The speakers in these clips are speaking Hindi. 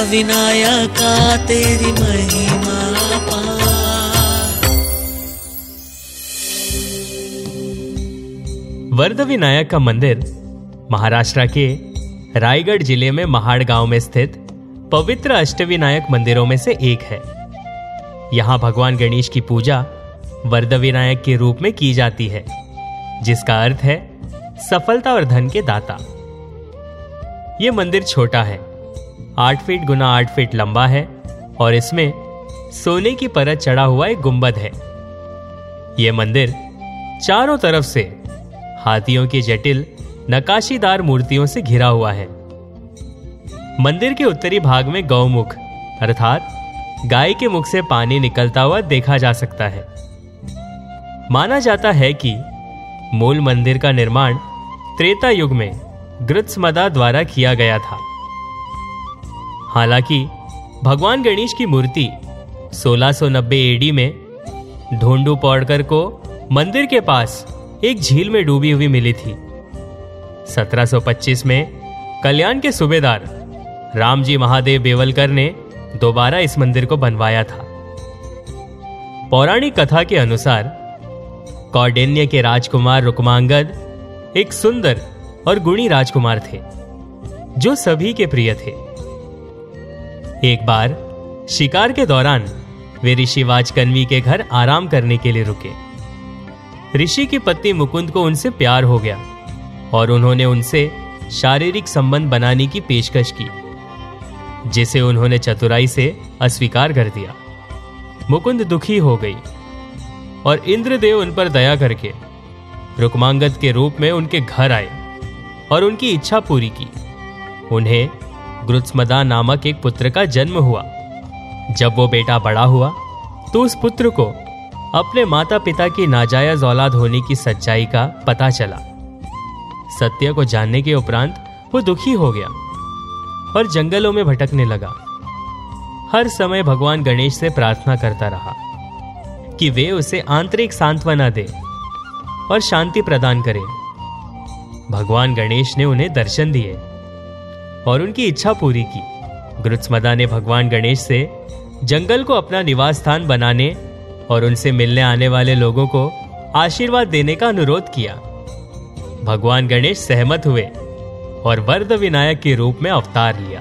अष्टविनायका तेरी महिमा वर्ध विनायक का मंदिर महाराष्ट्र के रायगढ़ ज़िले में महाड़ गाँव में स्थित पवित्र अष्टविनायक मंदिरों में से एक है। यहाँ भगवान गणेश की पूजा वर्ध विनायक के रूप में की जाती है, जिसका अर्थ है सफलता और धन के दाता। यह मंदिर छोटा है आठ फीट गुना आठ फीट लंबा है और इसमें सोने की परत चढ़ा हुआ एक गुंबद है। यह मंदिर चारों तरफ़ से हाथियों की जटिल, नकाशीदार मूर्तियों से घिरा हुआ है। मंदिर के उत्तरी भाग में गौमुख, अर्थात गाय के मुख से पानी निकलता हुआ देखा जा सकता है। माना जाता है कि मूल मंदिर का निर्माण त्रेता युग में ग्रुत्समदा द्वारा किया गया था। हालाँकि, भगवान गणेश की मूर्ति 1690 एडी में ढोंडू पौड़कर को मंदिर के पास एक झील में डूबी हुई मिली थी। 1725 में कल्याण के सूबेदार रामजी महादेव बेवलकर ने दोबारा इस मंदिर को बनवाया था। पौराणिक कथा के अनुसार कौडिन्य के राजकुमार रुकमांगद एक सुंदर और गुणी राजकुमार थे, जो सभी के प्रिय थे। एक बार, शिकार के दौरान वे ऋषिवाज कन्वी के घर आराम करने के लिए रुके। ऋषि की पत्नी मुकुंद को उनसे प्यार हो गया, और उन्होंने उनसे शारीरिक संबंध बनाने की पेशकश की, जिसे उन्होंने चतुराई से अस्वीकार कर दिया। मुकुंद दुखी हो गई, और इंद्रदेव उन पर दया करके, रुकमांगद के रूप में उनके घर आए, और उनकी इच्छा पूरी की। उन्हें ग्रुत्समदा नामक एक पुत्र का जन्म हुआ। जब वो बेटा बड़ा हुआ तो उस पुत्र को अपने माता पिता की नाजायज औलाद होने की सच्चाई का पता चला। सत्य को जानने के उपरांत वो दुखी हो गया और जंगलों में भटकने लगा। हर समय भगवान गणेश से प्रार्थना करता रहा कि वे उसे आंतरिक सांत्वना दे और शांति प्रदान करें। भगवान गणेश ने उन्हें दर्शन दिए। और उनकी इच्छा पूरी की। ग्रुत्समदा ने भगवान गणेश से जंगल को अपना निवास स्थान बनाने और उनसे मिलने आने वाले लोगों को आशीर्वाद देने का अनुरोध किया। भगवान गणेश सहमत हुए और वर्द विनायक के रूप में अवतार लिया।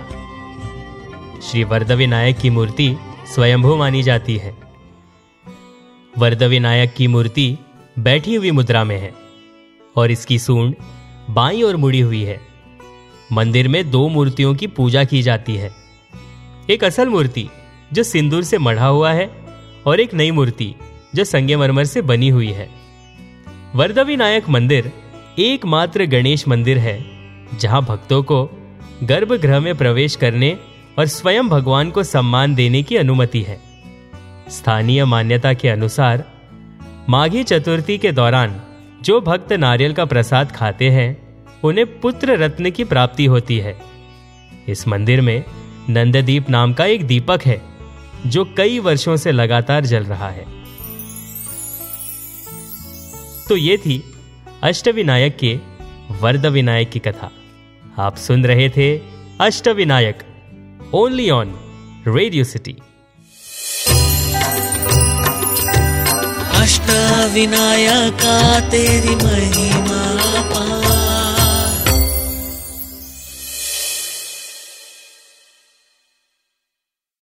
श्री वर्द विनायक की मूर्ति स्वयंभू मानी जाती है। वर्द विनायक की मूर्ति बैठी हुई मुद्रा में है और इसकी सूंड बाई और मुड़ी हुई है। मंदिर में दो मूर्तियों की पूजा की जाती है। एक असल मूर्ति, जो सिंदूर से मढ़ा हुआ है, और एक नई मूर्ति, जो संगमरमर से बनी हुई है। वर्धविनायक मंदिर एकमात्र गणेश मंदिर है, जहाँ भक्तों को गर्भगृह में प्रवेश करने और स्वयं भगवान को सम्मान देने की अनुमति है। स्थानीय मान्यता के अनुसार, माघी चतुर्थी के दौरान, जो भक्त नारियल का प्रसाद खाते हैं उन्हें पुत्र रत्न की प्राप्ति होती है। इस मंदिर में नंददीप नाम का एक दीपक है, जो कई वर्षों से लगातार जल रहा है। तो ये थी अष्टविनायक के वर्द विनायक की कथा। आप सुन रहे थे Ashtavinayak only on Radio City Ashtavinayaka, तेरी महिमा।